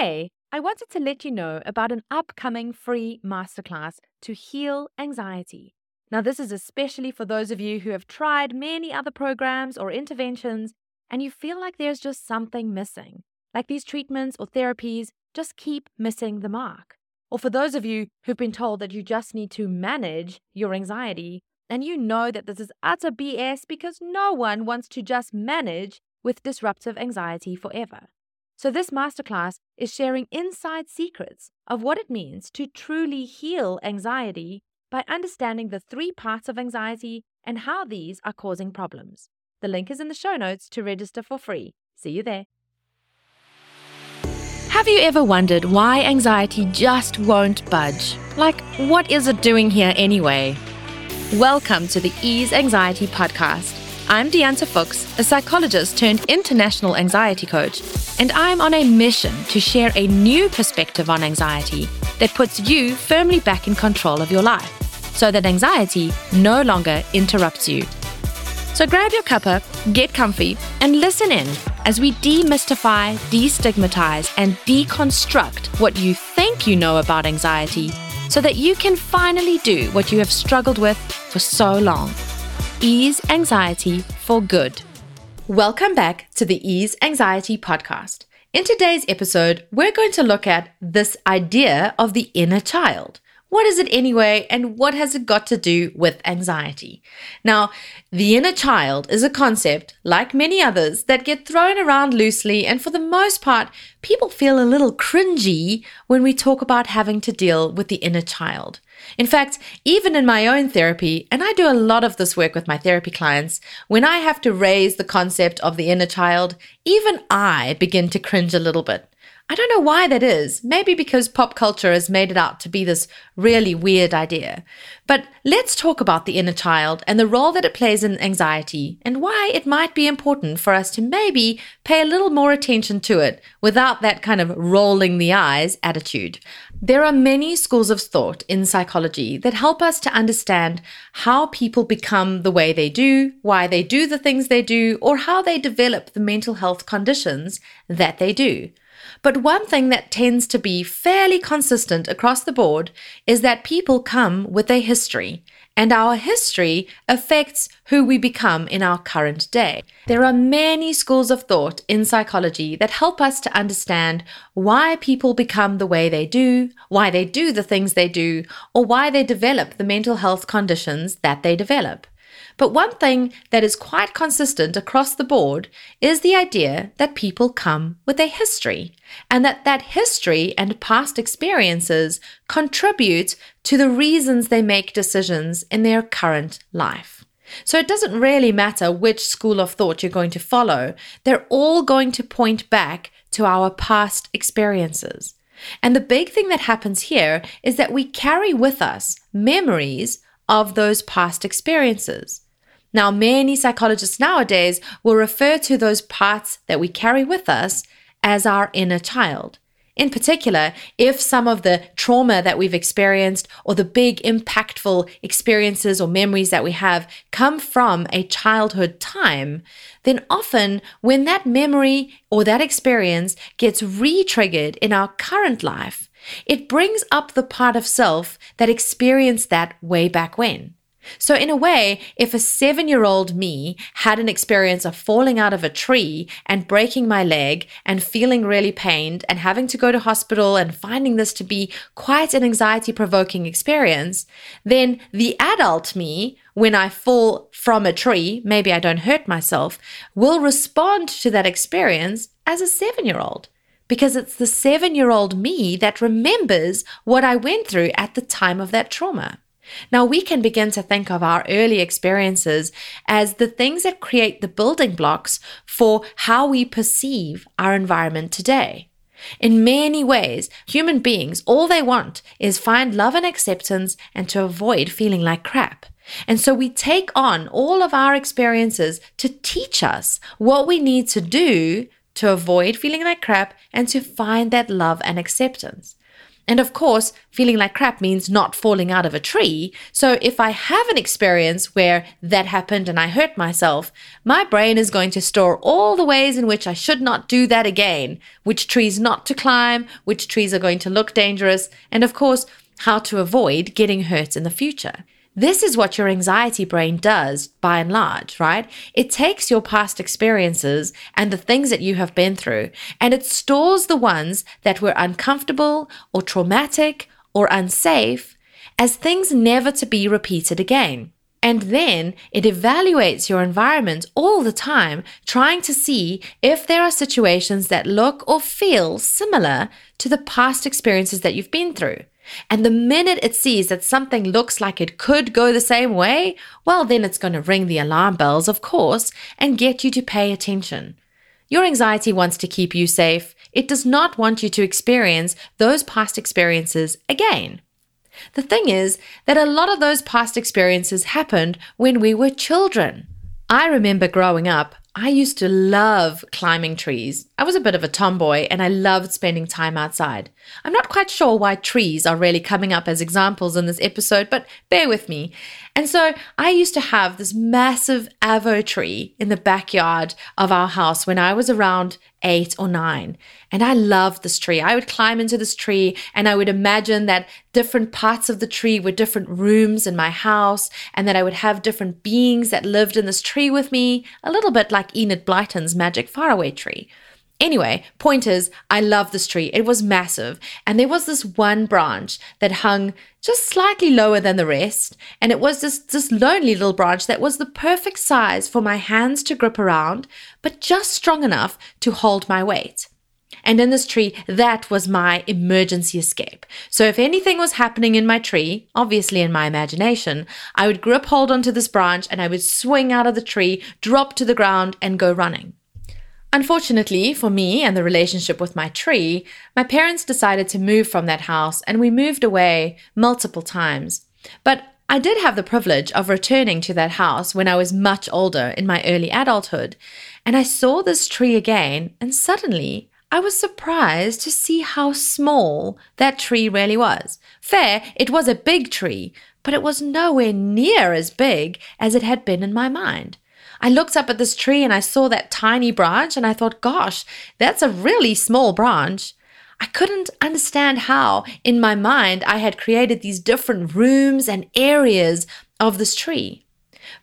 Today, I wanted to let you know about an upcoming free masterclass to heal anxiety. Now, this is especially for those of you who have tried many other programs or interventions and you feel like there's just something missing, like these treatments or therapies just keep missing the mark. Or for those of you who've been told that you just need to manage your anxiety and you know that this is utter BS because no one wants to just manage with disruptive anxiety forever. So, this masterclass is sharing inside secrets of what it means to truly heal anxiety by understanding the three parts of anxiety and how these are causing problems. The link is in the show notes to register for free. See you there. Have you ever wondered why anxiety just won't budge? Like, what is it doing here anyway? Welcome to the Ease Anxiety Podcast. I'm Diante Fuchs, a psychologist turned international anxiety coach, and I'm on a mission to share a new perspective on anxiety that puts you firmly back in control of your life so that anxiety no longer interrupts you. So grab your cuppa, get comfy, and listen in as we demystify, destigmatize, and deconstruct what you think you know about anxiety so that you can finally do what you have struggled with for so long ease anxiety for good. Welcome back to the Ease Anxiety Podcast. In today's episode, we're going to look at this idea of the inner child. What is it anyway, and what has it got to do with anxiety? Now, the inner child is a concept, like many others, that get thrown around loosely, and for the most part, people feel a little cringy when we talk about having to deal with the inner child. In fact, even in my own therapy, and I do a lot of this work with my therapy clients, when I have to raise the concept of the inner child, even I begin to cringe a little bit. I don't know why that is. Maybe because pop culture has made it out to be this really weird idea. But let's talk about the inner child and the role that it plays in anxiety and why it might be important for us to maybe pay a little more attention to it without that kind of rolling the eyes attitude. There are many schools of thought in psychology that help us to understand how people become the way they do, why they do the things they do, or how they develop the mental health conditions that they do. But one thing that tends to be fairly consistent across the board is that people come with a history, and our history affects who we become in our current day. There are many schools of thought in psychology that help us to understand why people become the way they do, why they do the things they do, or why they develop the mental health conditions that they develop. But one thing that is quite consistent across the board is the idea that people come with a history and that that history and past experiences contribute to the reasons they make decisions in their current life. So it doesn't really matter which school of thought you're going to follow. They're all going to point back to our past experiences. And the big thing that happens here is that we carry with us memories of those past experiences. Now, many psychologists nowadays will refer to those parts that we carry with us as our inner child. In particular, if some of the trauma that we've experienced or the big impactful experiences or memories that we have come from a childhood time, then often when that memory or that experience gets re triggered in our current life, it brings up the part of self that experienced that way back when. So, in a way, if a seven year old me had an experience of falling out of a tree and breaking my leg and feeling really pained and having to go to hospital and finding this to be quite an anxiety provoking experience, then the adult me, when I fall from a tree, maybe I don't hurt myself, will respond to that experience as a seven year old. Because it's the seven year old me that remembers what I went through at the time of that trauma. Now we can begin to think of our early experiences as the things that create the building blocks for how we perceive our environment today. In many ways, human beings, all they want is find love and acceptance and to avoid feeling like crap. And so we take on all of our experiences to teach us what we need to do to avoid feeling like crap and to find that love and acceptance. And of course, feeling like crap means not falling out of a tree. So if I have an experience where that happened and I hurt myself, my brain is going to store all the ways in which I should not do that again, which trees not to climb, which trees are going to look dangerous, and of course, how to avoid getting hurt in the future. This is what your anxiety brain does by and large, right? It takes your past experiences and the things that you have been through and it stores the ones that were uncomfortable or traumatic or unsafe as things never to be repeated again. And then it evaluates your environment all the time, trying to see if there are situations that look or feel similar to the past experiences that you've been through. And the minute it sees that something looks like it could go the same way, well, then it's going to ring the alarm bells, of course, and get you to pay attention. Your anxiety wants to keep you safe. It does not want you to experience those past experiences again. The thing is that a lot of those past experiences happened when we were children. I remember growing up, I used to love climbing trees. I was a bit of a tomboy and I loved spending time outside. I'm not quite sure why trees are really coming up as examples in this episode, but bear with me. And so I used to have this massive avo tree in the backyard of our house when I was around eight or nine. And I loved this tree. I would climb into this tree and I would imagine that different parts of the tree were different rooms in my house and that I would have different beings that lived in this tree with me, a little bit like Enid Blyton's magic faraway tree. Anyway, point is, I love this tree. It was massive. And there was this one branch that hung just slightly lower than the rest. And it was this, this lonely little branch that was the perfect size for my hands to grip around, but just strong enough to hold my weight. And in this tree, that was my emergency escape. So if anything was happening in my tree, obviously in my imagination, I would grip hold onto this branch and I would swing out of the tree, drop to the ground, and go running. Unfortunately for me and the relationship with my tree, my parents decided to move from that house and we moved away multiple times. But I did have the privilege of returning to that house when I was much older in my early adulthood, and I saw this tree again, and suddenly I was surprised to see how small that tree really was. Fair, it was a big tree, but it was nowhere near as big as it had been in my mind. I looked up at this tree and I saw that tiny branch and I thought, gosh, that's a really small branch. I couldn't understand how, in my mind, I had created these different rooms and areas of this tree.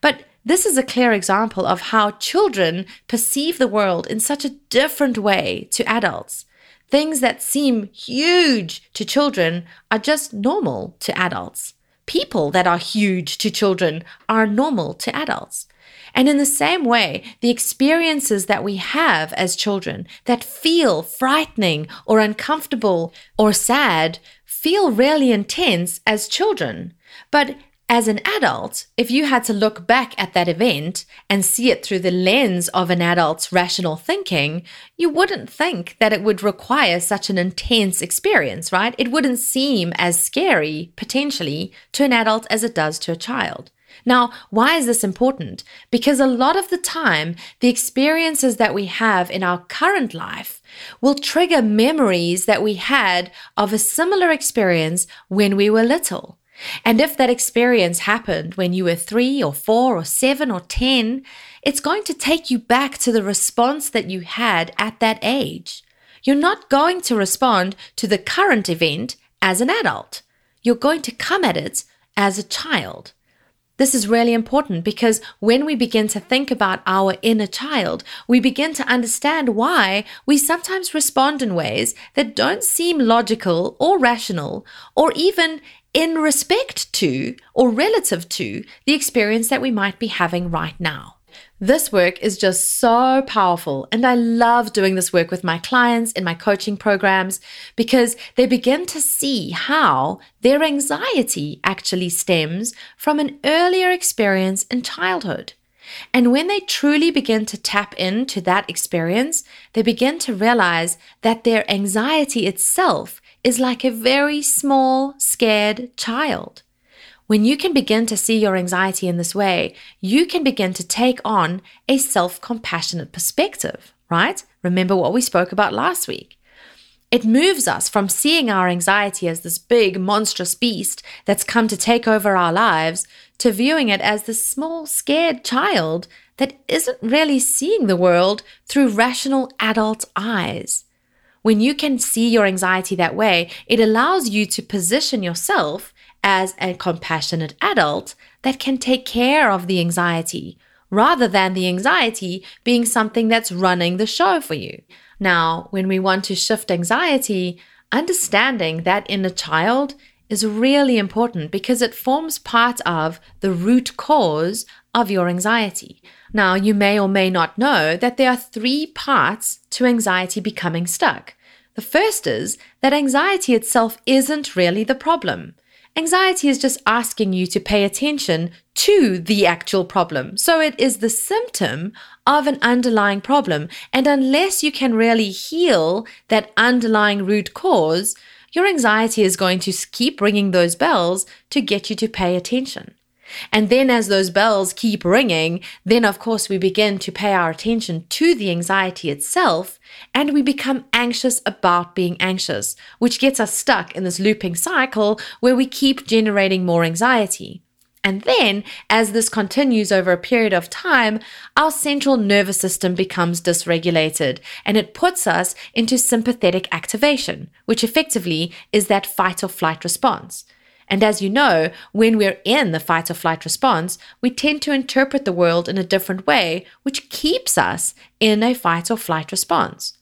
But this is a clear example of how children perceive the world in such a different way to adults. Things that seem huge to children are just normal to adults. People that are huge to children are normal to adults. And in the same way, the experiences that we have as children that feel frightening or uncomfortable or sad feel really intense as children. But as an adult, if you had to look back at that event and see it through the lens of an adult's rational thinking, you wouldn't think that it would require such an intense experience, right? It wouldn't seem as scary, potentially, to an adult as it does to a child. Now, why is this important? Because a lot of the time, the experiences that we have in our current life will trigger memories that we had of a similar experience when we were little. And if that experience happened when you were three or four or seven or 10, it's going to take you back to the response that you had at that age. You're not going to respond to the current event as an adult. You're going to come at it as a child. This is really important because when we begin to think about our inner child, we begin to understand why we sometimes respond in ways that don't seem logical or rational or even in respect to or relative to the experience that we might be having right now. This work is just so powerful, and I love doing this work with my clients in my coaching programs because they begin to see how their anxiety actually stems from an earlier experience in childhood. And when they truly begin to tap into that experience, they begin to realize that their anxiety itself is like a very small, scared child. When you can begin to see your anxiety in this way, you can begin to take on a self compassionate perspective, right? Remember what we spoke about last week. It moves us from seeing our anxiety as this big, monstrous beast that's come to take over our lives to viewing it as this small, scared child that isn't really seeing the world through rational adult eyes. When you can see your anxiety that way, it allows you to position yourself as a compassionate adult that can take care of the anxiety rather than the anxiety being something that's running the show for you. Now, when we want to shift anxiety, understanding that inner child is really important because it forms part of the root cause of your anxiety. Now, you may or may not know that there are three parts to anxiety becoming stuck. The first is that anxiety itself isn't really the problem. Anxiety is just asking you to pay attention to the actual problem. So it is the symptom of an underlying problem. And unless you can really heal that underlying root cause, your anxiety is going to keep ringing those bells to get you to pay attention. And then as those bells keep ringing, then of course we begin to pay our attention to the anxiety itself and we become anxious about being anxious, which gets us stuck in this looping cycle where we keep generating more anxiety. And then, as this continues over a period of time, our central nervous system becomes dysregulated and it puts us into sympathetic activation, which effectively is that fight or flight response. And as you know, when we're in the fight or flight response, we tend to interpret the world in a different way, which keeps us in a fight or flight response.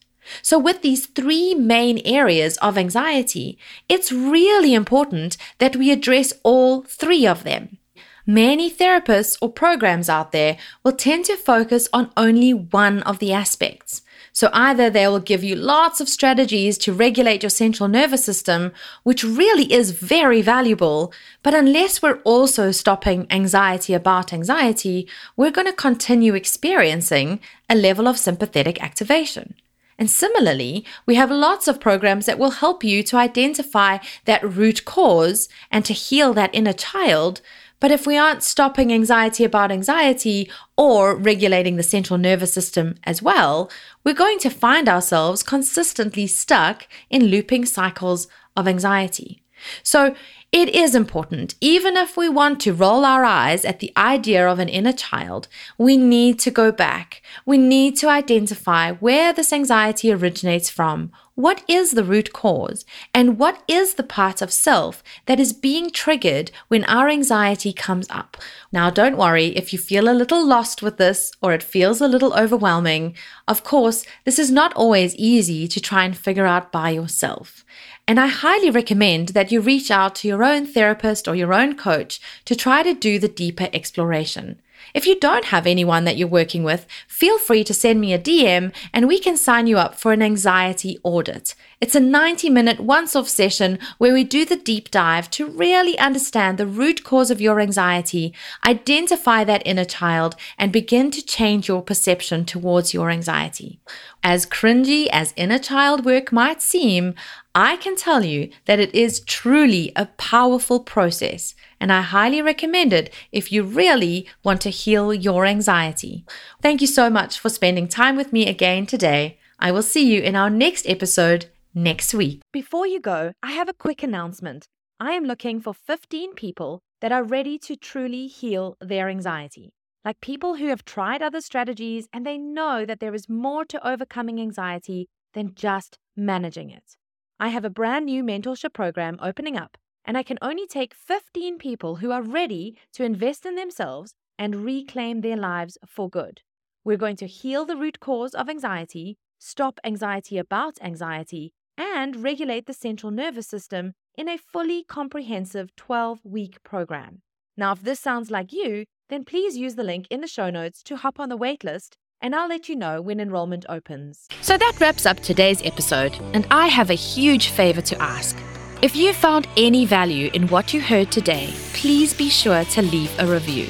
So, with these three main areas of anxiety, it's really important that we address all three of them. Many therapists or programs out there will tend to focus on only one of the aspects. So either they will give you lots of strategies to regulate your central nervous system, which really is very valuable. But unless we're also stopping anxiety about anxiety, we're going to continue experiencing a level of sympathetic activation. And similarly, we have lots of programs that will help you to identify that root cause and to heal that inner child but if we aren't stopping anxiety about anxiety or regulating the central nervous system as well, we're going to find ourselves consistently stuck in looping cycles of anxiety. So it is important, even if we want to roll our eyes at the idea of an inner child, we need to go back. We need to identify where this anxiety originates from. What is the root cause? And what is the part of self that is being triggered when our anxiety comes up? Now, don't worry if you feel a little lost with this or it feels a little overwhelming. Of course, this is not always easy to try and figure out by yourself. And I highly recommend that you reach out to your own therapist or your own coach to try to do the deeper exploration. If you don't have anyone that you're working with, feel free to send me a DM and we can sign you up for an anxiety audit. It's a 90 minute once off session where we do the deep dive to really understand the root cause of your anxiety, identify that inner child, and begin to change your perception towards your anxiety. As cringy as inner child work might seem, I can tell you that it is truly a powerful process, and I highly recommend it if you really want to heal your anxiety. Thank you so much for spending time with me again today. I will see you in our next episode next week. Before you go, I have a quick announcement. I am looking for 15 people that are ready to truly heal their anxiety. Like people who have tried other strategies and they know that there is more to overcoming anxiety than just managing it. I have a brand new mentorship program opening up, and I can only take 15 people who are ready to invest in themselves and reclaim their lives for good. We're going to heal the root cause of anxiety, stop anxiety about anxiety, and regulate the central nervous system in a fully comprehensive 12 week program. Now, if this sounds like you, then please use the link in the show notes to hop on the waitlist and I'll let you know when enrollment opens. So that wraps up today's episode, and I have a huge favor to ask. If you found any value in what you heard today, please be sure to leave a review.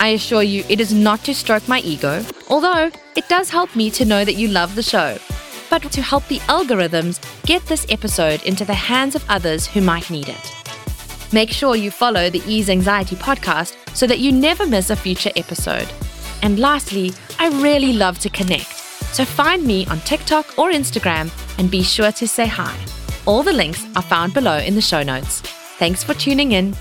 I assure you, it is not to stroke my ego, although it does help me to know that you love the show, but to help the algorithms get this episode into the hands of others who might need it. Make sure you follow the Ease Anxiety podcast so that you never miss a future episode. And lastly, I really love to connect. So find me on TikTok or Instagram and be sure to say hi. All the links are found below in the show notes. Thanks for tuning in